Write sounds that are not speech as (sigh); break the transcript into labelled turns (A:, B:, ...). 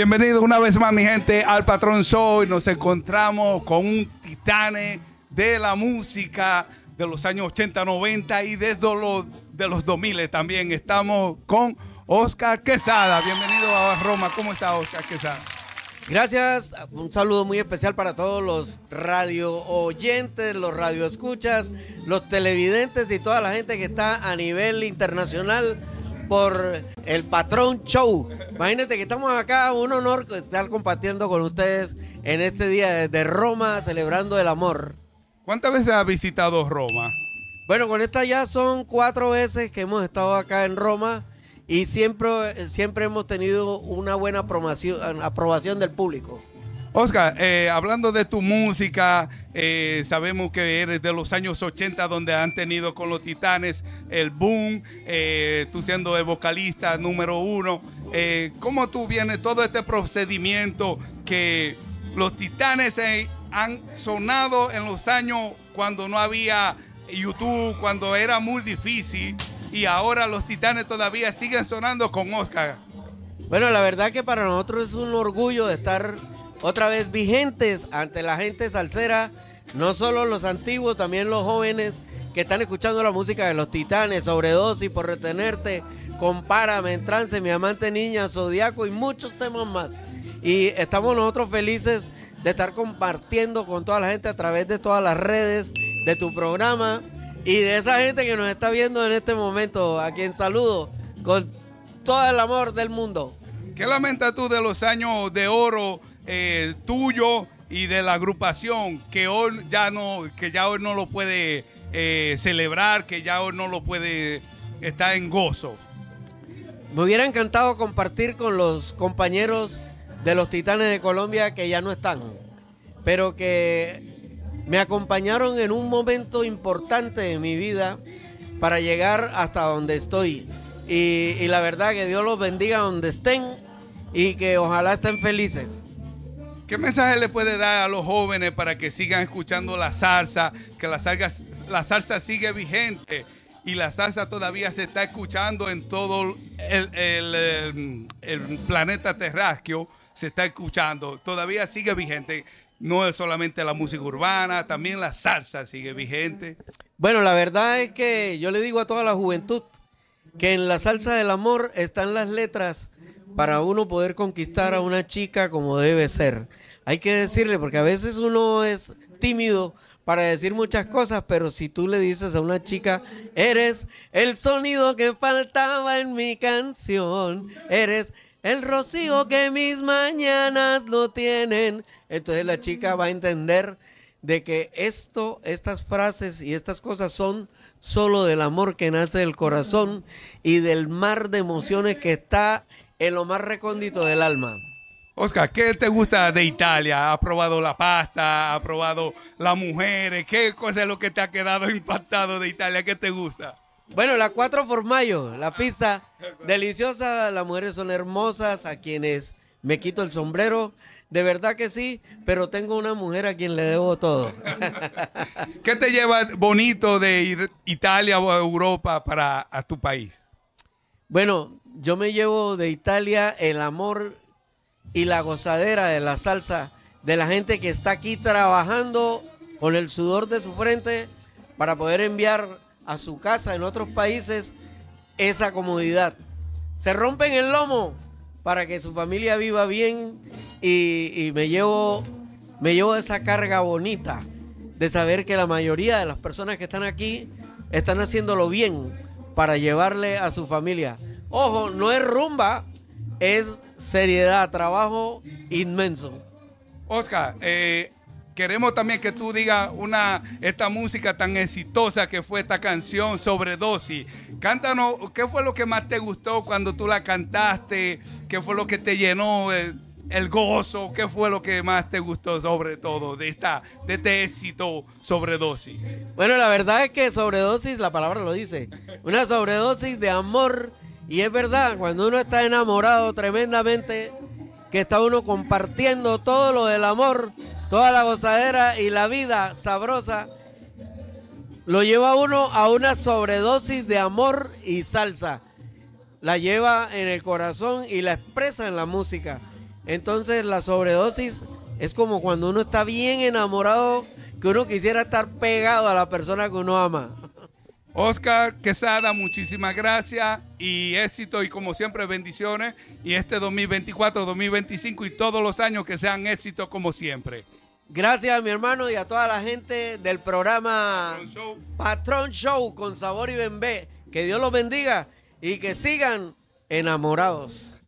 A: Bienvenido una vez más, mi gente, al Patrón Show. Nos encontramos con un titane de la música de los años 80, 90 y desde los, de los 2000 también. Estamos con Oscar Quesada. Bienvenido a Roma. ¿Cómo está Oscar Quesada?
B: Gracias, un saludo muy especial para todos los radio oyentes, los radio escuchas, los televidentes y toda la gente que está a nivel internacional por el Patrón Show. Imagínate que estamos acá, un honor estar compartiendo con ustedes en este día desde Roma, celebrando el amor.
A: ¿Cuántas veces has visitado Roma?
B: Bueno, con esta ya son cuatro veces que hemos estado acá en Roma y siempre, siempre hemos tenido una buena aprobación, aprobación del público.
A: Oscar, eh, hablando de tu música, eh, sabemos que eres de los años 80 donde han tenido con los Titanes el boom, eh, tú siendo el vocalista número uno. ¿Cómo tú vienes todo este procedimiento que los Titanes han sonado en los años cuando no había YouTube, cuando era muy difícil y ahora los Titanes todavía siguen sonando con Oscar?
B: Bueno, la verdad que para nosotros es un orgullo de estar otra vez vigentes ante la gente salsera, no solo los antiguos, también los jóvenes que están escuchando la música de los titanes, sobredosis por retenerte, compárame, en trance, mi amante niña, zodiaco y muchos temas más. Y estamos nosotros felices de estar compartiendo con toda la gente a través de todas las redes de tu programa y de esa gente que nos está viendo en este momento, a quien saludo con todo el amor del mundo.
A: ¿Qué lamentas tú de los años de oro eh, tuyo y de la agrupación que hoy ya no, que ya hoy no lo puede eh, celebrar, que ya hoy no lo puede estar en gozo.
B: Me hubiera encantado compartir con los compañeros de los Titanes de Colombia que ya no están, pero que me acompañaron en un momento importante de mi vida para llegar hasta donde estoy. Y, y la verdad que Dios los bendiga donde estén y que ojalá estén felices.
A: ¿Qué mensaje le puede dar a los jóvenes para que sigan escuchando la salsa, que la salsa, la salsa sigue vigente y la salsa todavía se está escuchando en todo el, planeta terráqueo, se está escuchando, todavía sigue vigente? No es solamente la música urbana, también la salsa sigue vigente.
B: Bueno, la verdad es que yo le digo a toda la juventud que en la salsa del amor están las letras para uno poder conquistar a una chica como debe ser. Hay que decirle, porque a veces uno es tímido para decir muchas cosas, pero si tú le dices a una chica, eres el sonido que faltaba en mi canción, eres el rocío que mis mañanas no tienen, entonces la chica va a entender de que esto, estas frases y estas cosas son solo del amor que nace del corazón y del mar de emociones que está en lo más recóndito del alma.
A: Oscar, ¿qué te gusta de Italia? ¿Ha probado la pasta? ¿Ha probado las mujeres? ¿Qué cosa es lo que te ha quedado impactado de Italia? ¿Qué te gusta?
B: Bueno, la cuatro formayo, la pizza deliciosa, las mujeres son hermosas, a quienes me quito el sombrero, de verdad que sí, pero tengo una mujer a quien le debo todo. (laughs)
A: ¿Qué te lleva bonito de ir Italia o Europa para a tu país?
B: Bueno, yo me llevo de Italia el amor y la gozadera de la salsa de la gente que está aquí trabajando con el sudor de su frente para poder enviar a su casa en otros países esa comodidad. Se rompen el lomo para que su familia viva bien y, me llevo me llevo esa carga bonita de saber que la mayoría de las personas que están aquí están haciéndolo bien para llevarle a su familia. Ojo, no es rumba, es seriedad, trabajo inmenso.
A: Oscar, eh, queremos también que tú digas una, esta música tan exitosa que fue esta canción, Sobredosis. Cántanos, ¿qué fue lo que más te gustó cuando tú la cantaste? ¿Qué fue lo que te llenó el, el gozo? ¿Qué fue lo que más te gustó sobre todo de, esta, de este éxito, Sobredosis?
B: Bueno, la verdad es que Sobredosis, la palabra lo dice, una sobredosis de amor y es verdad, cuando uno está enamorado tremendamente, que está uno compartiendo todo lo del amor, toda la gozadera y la vida sabrosa, lo lleva uno a una sobredosis de amor y salsa. La lleva en el corazón y la expresa en la música. Entonces la sobredosis es como cuando uno está bien enamorado que uno quisiera estar pegado a la persona que uno ama.
A: Oscar Quesada, muchísimas gracias y éxito y como siempre bendiciones y este 2024, 2025 y todos los años que sean éxitos como siempre.
B: Gracias a mi hermano y a toda la gente del programa
A: Patrón Show.
B: Patrón Show con Sabor y Bembé. Que Dios los bendiga y que sigan enamorados.